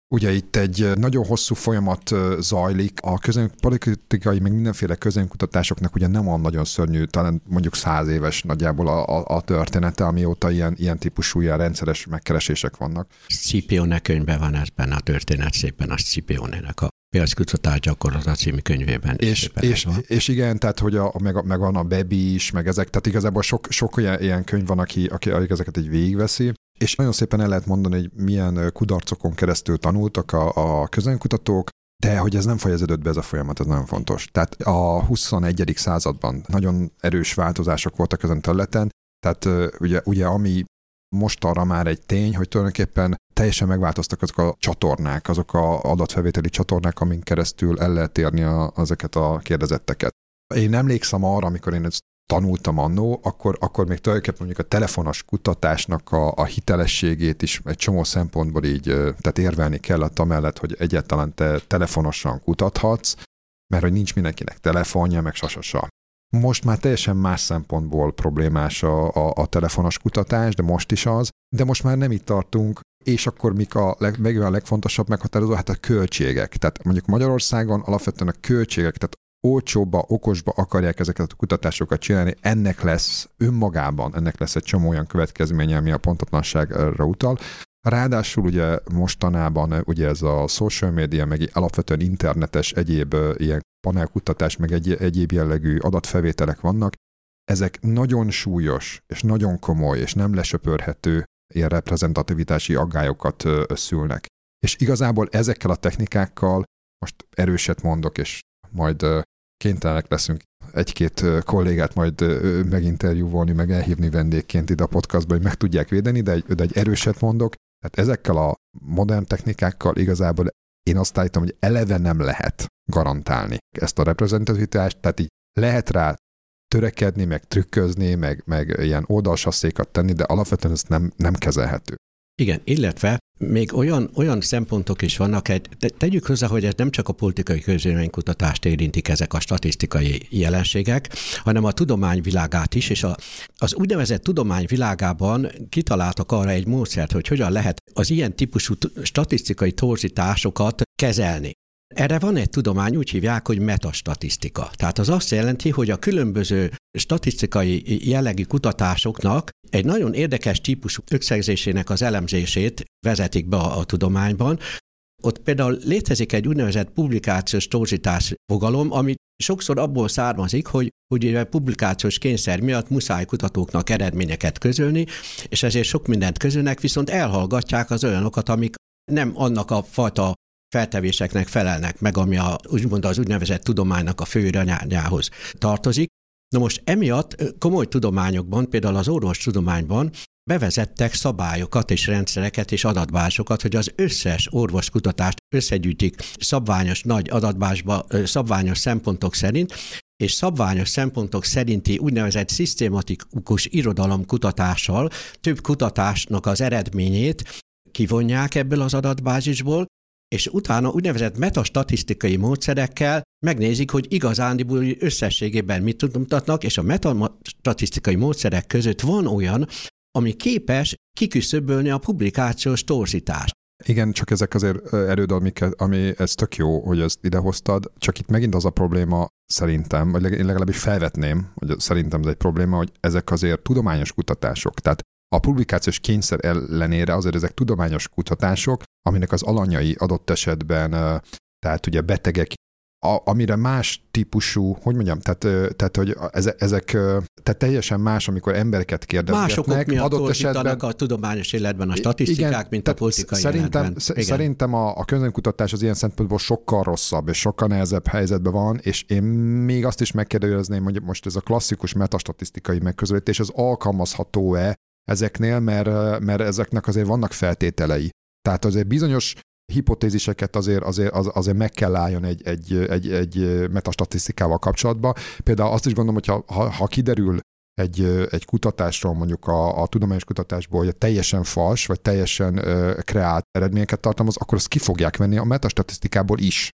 Ugye itt egy nagyon hosszú folyamat zajlik, a politikai, meg mindenféle közönkutatásoknak ugye nem olyan nagyon szörnyű, talán mondjuk száz éves nagyjából a, a, a története, amióta ilyen, ilyen típusú ilyen rendszeres megkeresések vannak. Scipione könyvben van ez benne a történet, szépen a Scipione-nek a piackutatás gyakorlata című könyvében. És, és, és igen, tehát hogy a, meg, meg van a Bebi is, meg ezek, tehát igazából sok, sok olyan ilyen könyv van, aki, aki, aki ezeket egy végigveszi, és nagyon szépen el lehet mondani, hogy milyen kudarcokon keresztül tanultak a, a közönkutatók, de hogy ez nem fejeződött be ez a folyamat, ez nagyon fontos. Tehát a 21. században nagyon erős változások voltak ezen területen, tehát ugye, ugye ami most arra már egy tény, hogy tulajdonképpen teljesen megváltoztak azok a csatornák, azok a adatfelvételi csatornák, amin keresztül el lehet érni a, ezeket a kérdezetteket. Én emlékszem arra, amikor én ezt tanultam annó, akkor, akkor még tulajdonképpen mondjuk a telefonos kutatásnak a, a hitelességét is egy csomó szempontból így, tehát érvelni kellett amellett, hogy egyáltalán te telefonosan kutathatsz, mert hogy nincs mindenkinek telefonja, meg sasasa. Most már teljesen más szempontból problémás a, a, a telefonos kutatás, de most is az, de most már nem itt tartunk, és akkor mik a, leg, meg a legfontosabb meghatározó? Hát a költségek. Tehát mondjuk Magyarországon alapvetően a költségek, tehát olcsóbba, okosba akarják ezeket a kutatásokat csinálni, ennek lesz önmagában, ennek lesz egy csomó olyan következménye, ami a pontatlanságra utal. Ráadásul ugye mostanában ugye ez a social media, meg alapvetően internetes egyéb ilyen panelkutatás, meg egy, egyéb jellegű adatfelvételek vannak, ezek nagyon súlyos, és nagyon komoly, és nem lesöpörhető ilyen reprezentativitási aggályokat szülnek. És igazából ezekkel a technikákkal, most erőset mondok, és majd kénytelenek leszünk egy-két kollégát majd meginterjúvolni, meg elhívni vendégként ide a podcastba, hogy meg tudják védeni, de egy, de egy erőset mondok. Tehát ezekkel a modern technikákkal igazából én azt állítom, hogy eleve nem lehet garantálni ezt a reprezentativitást, tehát így lehet rá törekedni, meg trükközni, meg, meg ilyen oldalsasszékat tenni, de alapvetően ez nem, nem kezelhető. Igen, illetve még olyan, olyan szempontok is vannak, egy, tegyük hozzá, hogy ez nem csak a politikai közvéleménykutatást érintik ezek a statisztikai jelenségek, hanem a tudományvilágát is, és a, az úgynevezett tudományvilágában kitaláltak arra egy módszert, hogy hogyan lehet az ilyen típusú statisztikai torzításokat kezelni. Erre van egy tudomány, úgy hívják, hogy metastatisztika. Tehát az azt jelenti, hogy a különböző statisztikai jellegű kutatásoknak egy nagyon érdekes típusú összegzésének az elemzését vezetik be a, a tudományban. Ott például létezik egy úgynevezett publikációs torzítás fogalom, ami sokszor abból származik, hogy a publikációs kényszer miatt muszáj kutatóknak eredményeket közölni, és ezért sok mindent közölnek, viszont elhallgatják az olyanokat, amik nem annak a fajta feltevéseknek felelnek meg, ami a, úgymond az úgynevezett tudománynak a fő irányához tartozik. Na most emiatt komoly tudományokban, például az orvos tudományban bevezettek szabályokat és rendszereket és adatbásokat, hogy az összes orvoskutatást összegyűjtik szabványos nagy adatbásba, szabványos szempontok szerint, és szabványos szempontok szerinti úgynevezett szisztématikus irodalomkutatással több kutatásnak az eredményét kivonják ebből az adatbázisból, és utána úgynevezett metastatisztikai módszerekkel megnézik, hogy igazándiból összességében mit mutatnak, és a metastatisztikai módszerek között van olyan, ami képes kiküszöbölni a publikációs torzítást. Igen, csak ezek azért erőd, ami ez tök jó, hogy ezt idehoztad, csak itt megint az a probléma szerintem, vagy én legalábbis felvetném, hogy szerintem ez egy probléma, hogy ezek azért tudományos kutatások. Tehát a publikációs kényszer ellenére azért ezek tudományos kutatások, aminek az alanyai adott esetben, tehát ugye betegek, a, amire más típusú, hogy mondjam, tehát, tehát hogy ezek, tehát teljesen más, amikor embereket kérdezgetnek. Mások adott esetben a tudományos életben a statisztikák, igen, mint a politikai szerintem, életben. Igen. Szerintem a, a közönkutatás az ilyen szempontból sokkal rosszabb és sokkal nehezebb helyzetben van, és én még azt is megkérdezném, hogy most ez a klasszikus metastatisztikai megközelítés, az alkalmazható-e ezeknél, mert, mert ezeknek azért vannak feltételei. Tehát azért bizonyos hipotéziseket azért, azért, az, azért meg kell álljon egy, egy, egy, egy metastatisztikával kapcsolatban. Például azt is gondolom, hogy ha, ha, ha kiderül egy, egy kutatásról, mondjuk a, a tudományos kutatásból, hogy teljesen fals, vagy teljesen uh, kreált eredményeket tartalmaz, akkor azt ki fogják venni a metastatisztikából is.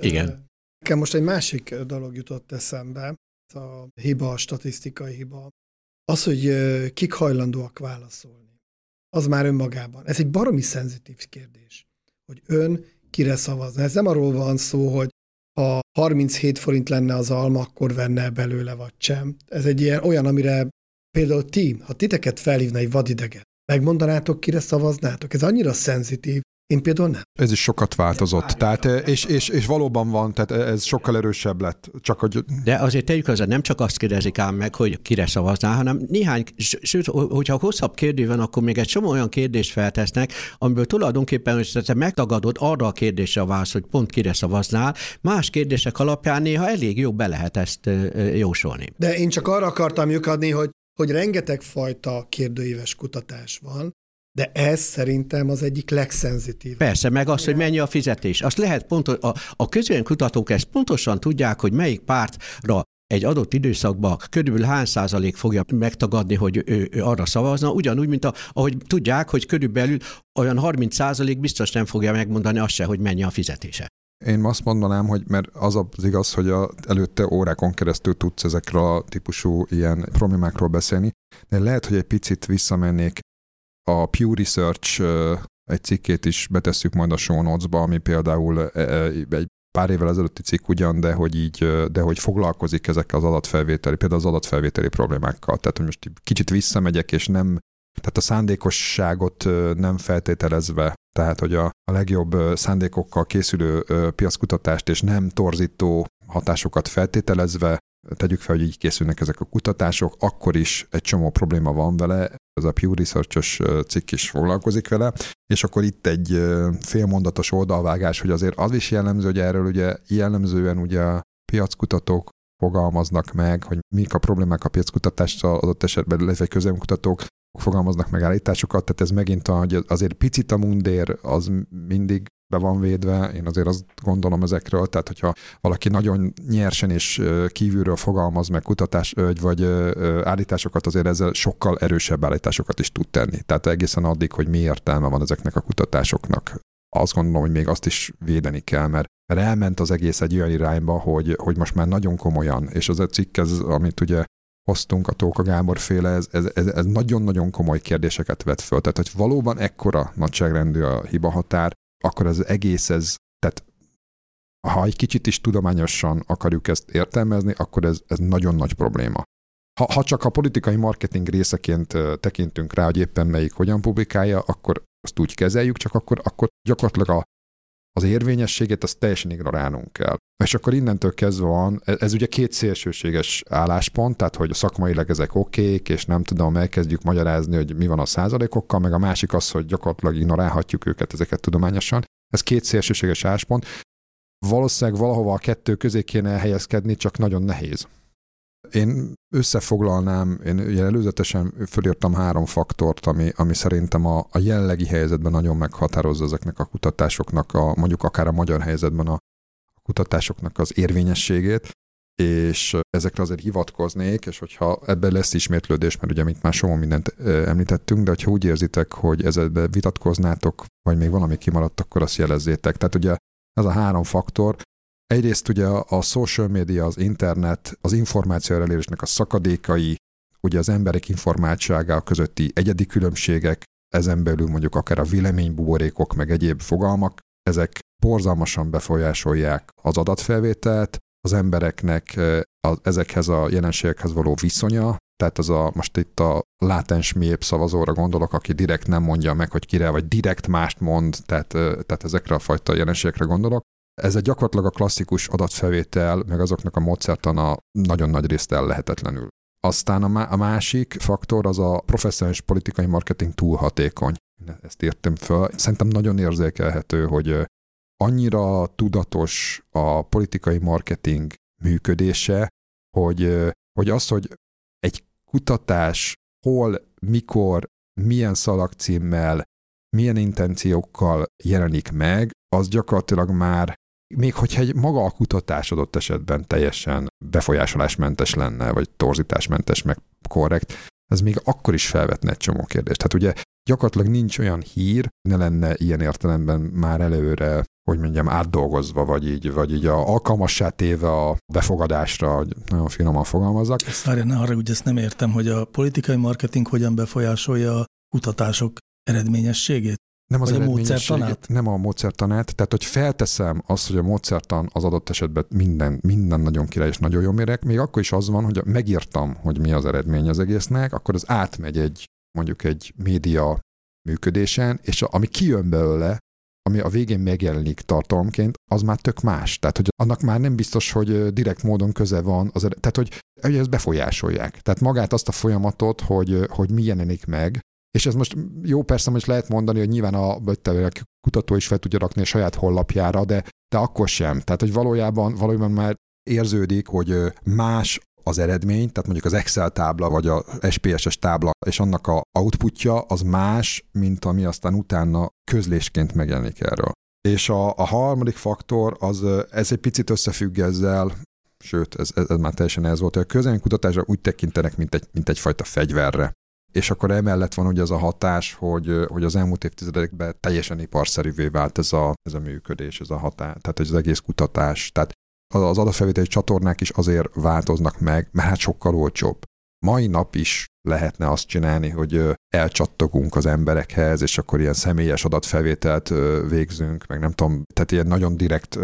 Igen. Nekem most egy másik dolog jutott eszembe, a hiba, a statisztikai hiba. Az, hogy kik hajlandóak válaszolni, az már önmagában. Ez egy baromi szenzitív kérdés, hogy ön kire szavazna. Ez nem arról van szó, hogy ha 37 forint lenne az alma, akkor venne belőle, vagy sem. Ez egy ilyen olyan, amire például ti, ha titeket felhívna egy vadideget, megmondanátok, kire szavaznátok? Ez annyira szenzitív, én például nem. Ez is sokat változott, tehát, és, és, és valóban van, tehát ez sokkal erősebb lett. Csak hogy... De azért tegyük hozzá, nem csak azt kérdezik ám meg, hogy kire szavaznál, hanem néhány, sőt, hogyha hosszabb kérdő van, akkor még egy csomó olyan kérdést feltesznek, amiből tulajdonképpen, hogy te megtagadod arra a kérdésre a válasz, hogy pont kire szavaznál, más kérdések alapján néha elég jó be lehet ezt jósolni. De én csak arra akartam lyukadni, hogy hogy rengeteg fajta kérdőíves kutatás van, de ez szerintem az egyik legszenzitív. Persze, meg az, hogy mennyi a fizetés. Azt lehet pont, a, a kutatók ezt pontosan tudják, hogy melyik pártra egy adott időszakban körülbelül hány százalék fogja megtagadni, hogy ő, ő arra szavazna, ugyanúgy, mint a, ahogy tudják, hogy körülbelül olyan 30 százalék biztos nem fogja megmondani azt se, hogy mennyi a fizetése. Én azt mondanám, hogy mert az az igaz, hogy a, előtte órákon keresztül tudsz ezekről a típusú ilyen problémákról beszélni, de lehet, hogy egy picit visszamennék a Pew Research egy cikkét is betesszük majd a show notes-ba, ami például egy pár évvel ezelőtti cikk ugyan, de hogy így, de hogy foglalkozik ezekkel az adatfelvételi, például az adatfelvételi problémákkal. Tehát, hogy most kicsit visszamegyek, és nem, tehát a szándékosságot nem feltételezve, tehát, hogy a, a legjobb szándékokkal készülő piackutatást és nem torzító hatásokat feltételezve, tegyük fel, hogy így készülnek ezek a kutatások, akkor is egy csomó probléma van vele, ez a Pew Research-os cikk is foglalkozik vele, és akkor itt egy félmondatos oldalvágás, hogy azért az is jellemző, hogy erről ugye jellemzően ugye a piackutatók fogalmaznak meg, hogy mik a problémák a piackutatással adott esetben, illetve közemkutatók fogalmaznak meg állításokat, tehát ez megint a, hogy azért picit a mundér az mindig be van védve, én azért azt gondolom ezekről, tehát hogyha valaki nagyon nyersen és kívülről fogalmaz meg kutatás vagy állításokat, azért ezzel sokkal erősebb állításokat is tud tenni. Tehát egészen addig, hogy mi értelme van ezeknek a kutatásoknak. Azt gondolom, hogy még azt is védeni kell, mert mert elment az egész egy olyan irányba, hogy, hogy most már nagyon komolyan, és az a cikk, ez, amit ugye hoztunk a Tóka Gábor féle, ez, ez, ez, ez nagyon-nagyon komoly kérdéseket vet föl. Tehát, hogy valóban ekkora nagyságrendű a hiba határ, akkor az egész ez, tehát ha egy kicsit is tudományosan akarjuk ezt értelmezni, akkor ez, ez nagyon nagy probléma. Ha, ha csak a politikai marketing részeként tekintünk rá, hogy éppen melyik hogyan publikálja, akkor azt úgy kezeljük, csak akkor, akkor gyakorlatilag a, az érvényességét azt teljesen ignorálnunk kell. És akkor innentől kezdve van, ez, ez ugye két szélsőséges álláspont, tehát hogy szakmailag ezek okék, és nem tudom, elkezdjük magyarázni, hogy mi van a százalékokkal, meg a másik az, hogy gyakorlatilag ignorálhatjuk őket ezeket tudományosan. Ez két szélsőséges álláspont. Valószínűleg valahova a kettő közé kéne elhelyezkedni, csak nagyon nehéz. Én összefoglalnám, én ugye előzetesen fölírtam három faktort, ami, ami szerintem a, a jellegi helyzetben nagyon meghatározza ezeknek a kutatásoknak, a, mondjuk akár a magyar helyzetben a kutatásoknak az érvényességét, és ezekre azért hivatkoznék, és hogyha ebben lesz ismétlődés, mert ugye mint már somó mindent említettünk, de hogyha úgy érzitek, hogy ezzel vitatkoznátok, vagy még valami kimaradt, akkor azt jelezzétek. Tehát ugye ez a három faktor, Egyrészt ugye a social media, az internet, az információ elérésnek a szakadékai, ugye az emberek informáltsága közötti egyedi különbségek, ezen belül mondjuk akár a véleménybuborékok, meg egyéb fogalmak, ezek borzalmasan befolyásolják az adatfelvételt, az embereknek az, ezekhez a jelenségekhez való viszonya, tehát az a, most itt a látens mélyebb szavazóra gondolok, aki direkt nem mondja meg, hogy kire, vagy direkt mást mond, tehát, tehát ezekre a fajta jelenségekre gondolok. Ez egy gyakorlatilag a klasszikus adatfelvétel, meg azoknak a módszertana nagyon nagy részt el lehetetlenül. Aztán a, másik faktor az a professzionális politikai marketing túl hatékony. Ezt értem föl. Szerintem nagyon érzékelhető, hogy annyira tudatos a politikai marketing működése, hogy, hogy az, hogy egy kutatás hol, mikor, milyen szalagcímmel, milyen intenciókkal jelenik meg, az gyakorlatilag már még hogyha egy maga a kutatás adott esetben teljesen befolyásolásmentes lenne, vagy torzításmentes, meg korrekt, ez még akkor is felvetne egy csomó kérdést. Tehát ugye gyakorlatilag nincs olyan hír, ne lenne ilyen értelemben már előre, hogy mondjam, átdolgozva, vagy így, vagy így a alkalmassá téve a befogadásra, hogy nagyon finoman fogalmazzak. Ezt várja, ne hogy ezt nem értem, hogy a politikai marketing hogyan befolyásolja a kutatások eredményességét? Nem az a módszertanát? Nem a módszertanát, tehát hogy felteszem azt, hogy a módszertan az adott esetben minden, minden nagyon király és nagyon jó mérek, még akkor is az van, hogy megírtam, hogy mi az eredmény az egésznek, akkor az átmegy egy mondjuk egy média működésen, és ami kijön belőle, ami a végén megjelenik tartalomként, az már tök más. Tehát, hogy annak már nem biztos, hogy direkt módon köze van, az, tehát, hogy, hogy ezt befolyásolják. Tehát magát azt a folyamatot, hogy, hogy mi jelenik meg, és ez most jó persze, most lehet mondani, hogy nyilván a, a kutató is fel tudja rakni a saját honlapjára, de, de akkor sem. Tehát, hogy valójában, valójában már érződik, hogy más az eredmény, tehát mondjuk az Excel tábla, vagy a SPSS tábla, és annak a outputja az más, mint ami aztán utána közlésként megjelenik erről. És a, a harmadik faktor, az, ez egy picit összefügg ezzel, sőt, ez, ez, ez már teljesen ez volt, hogy a közönkutatásra úgy tekintenek, mint, egy, mint egyfajta fegyverre és akkor emellett van ugye az a hatás, hogy, hogy az elmúlt évtizedekben teljesen iparszerűvé vált ez a, ez a működés, ez a hatás, tehát az egész kutatás. Tehát az adatfelvételi csatornák is azért változnak meg, mert hát sokkal olcsóbb. mai nap is lehetne azt csinálni, hogy elcsattogunk az emberekhez, és akkor ilyen személyes adatfelvételt végzünk, meg nem tudom, tehát ilyen nagyon direkt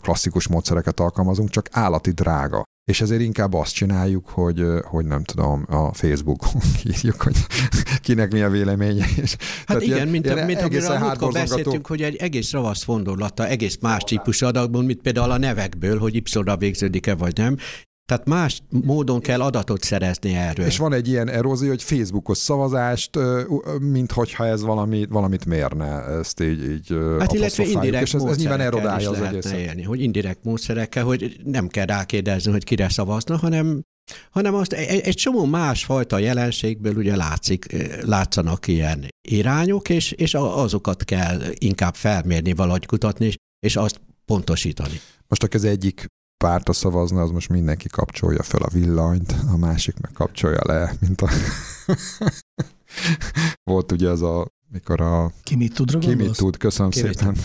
klasszikus módszereket alkalmazunk, csak állati drága. És ezért inkább azt csináljuk, hogy, hogy nem tudom, a Facebookon írjuk, hogy kinek mi a véleménye. És hát Tehát igen, ilyen, mint, ilyen mint amiről a beszéltünk, hogy egy egész ravasz fondorlata, egész más típusú adatból, mint például a nevekből, hogy Y-ra végződik-e vagy nem, tehát más módon kell adatot szerezni erről. És van egy ilyen erózió, hogy Facebookos szavazást, mint hogyha ez valami, valamit mérne, ezt így, így Hát illetve indirekt és ez, ez nyilván erodálja az egészet. Élni, hogy indirekt módszerekkel, hogy nem kell rákérdezni, hogy kire szavazna, hanem hanem azt egy, egy csomó másfajta jelenségből ugye látszik, látszanak ilyen irányok, és, és azokat kell inkább felmérni, valahogy kutatni, és azt pontosítani. Most az egyik pártra szavazna, az most mindenki kapcsolja fel a villanyt, a másik meg kapcsolja le, mint a... Volt ugye az a mikor a... Ki mit tud, Ki mit tud, köszönöm Ki szépen.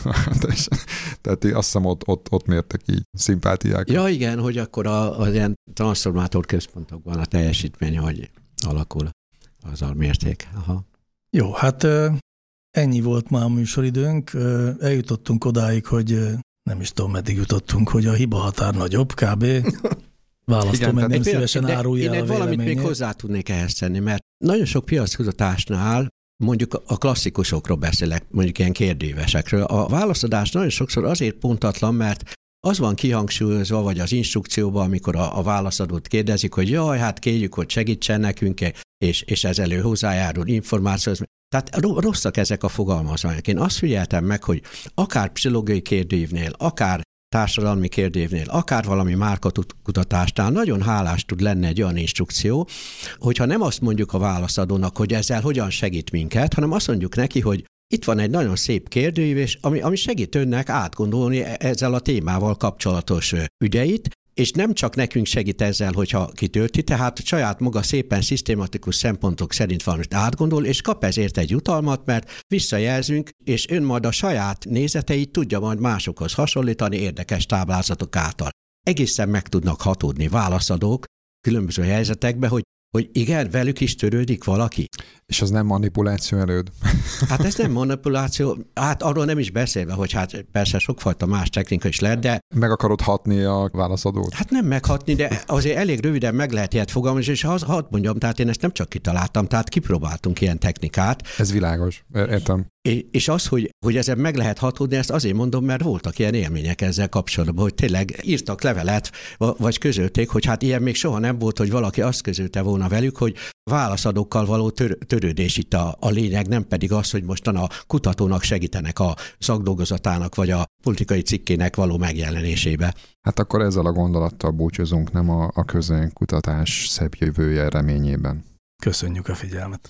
Tehát azt hiszem ott, ott, ott mértek így szimpátiák. Ja igen, hogy akkor a, az ilyen transformátor központokban a teljesítmény, hogy alakul, a mérték. Aha. Jó, hát ennyi volt már a műsoridőnk. Eljutottunk odáig, hogy nem is tudom, meddig jutottunk, hogy a hiba határ nagyobb, kb. Választom, meg nem szívesen árulja Én egy valamit még hozzá tudnék ehhez tenni, mert nagyon sok piackutatásnál mondjuk a klasszikusokról beszélek, mondjuk ilyen kérdévesekről. A válaszadás nagyon sokszor azért pontatlan, mert az van kihangsúlyozva, vagy az instrukcióban, amikor a, a válaszadót kérdezik, hogy jaj, hát kérjük, hogy segítsen nekünk, és, és ez elő hozzájárul információhoz. Tehát rosszak ezek a fogalmazások. Én azt figyeltem meg, hogy akár pszichológiai kérdőívnél, akár társadalmi kérdévnél, akár valami márkakutatásnál nagyon hálás tud lenni egy olyan instrukció, hogyha nem azt mondjuk a válaszadónak, hogy ezzel hogyan segít minket, hanem azt mondjuk neki, hogy itt van egy nagyon szép kérdőív, és ami, ami segít önnek átgondolni e-, ezzel a témával kapcsolatos ügyeit, és nem csak nekünk segít ezzel, hogyha kitölti, tehát saját maga szépen szisztématikus szempontok szerint valamit átgondol, és kap ezért egy utalmat, mert visszajelzünk, és ön majd a saját nézeteit tudja majd másokhoz hasonlítani érdekes táblázatok által. Egészen meg tudnak hatódni válaszadók különböző helyzetekbe, hogy hogy igen, velük is törődik valaki. És az nem manipuláció előd? Hát ez nem manipuláció, hát arról nem is beszélve, hogy hát persze sokfajta más technika is lehet, de... Meg akarod hatni a válaszadót? Hát nem meghatni, de azért elég röviden meg lehet ilyet fogalmazni, és az, hadd mondjam, tehát én ezt nem csak kitaláltam, tehát kipróbáltunk ilyen technikát. Ez világos, értem. És az, hogy, hogy ezen meg lehet hatódni, ezt azért mondom, mert voltak ilyen élmények ezzel kapcsolatban, hogy tényleg írtak levelet, vagy közölték, hogy hát ilyen még soha nem volt, hogy valaki azt közölte volna velük, hogy válaszadókkal való tör, törődés itt a, a lényeg, nem pedig az, hogy mostan a kutatónak segítenek a szakdolgozatának vagy a politikai cikkének való megjelenésébe. Hát akkor ezzel a gondolattal búcsúzunk, nem a, a kutatás szebb jövője reményében. Köszönjük a figyelmet!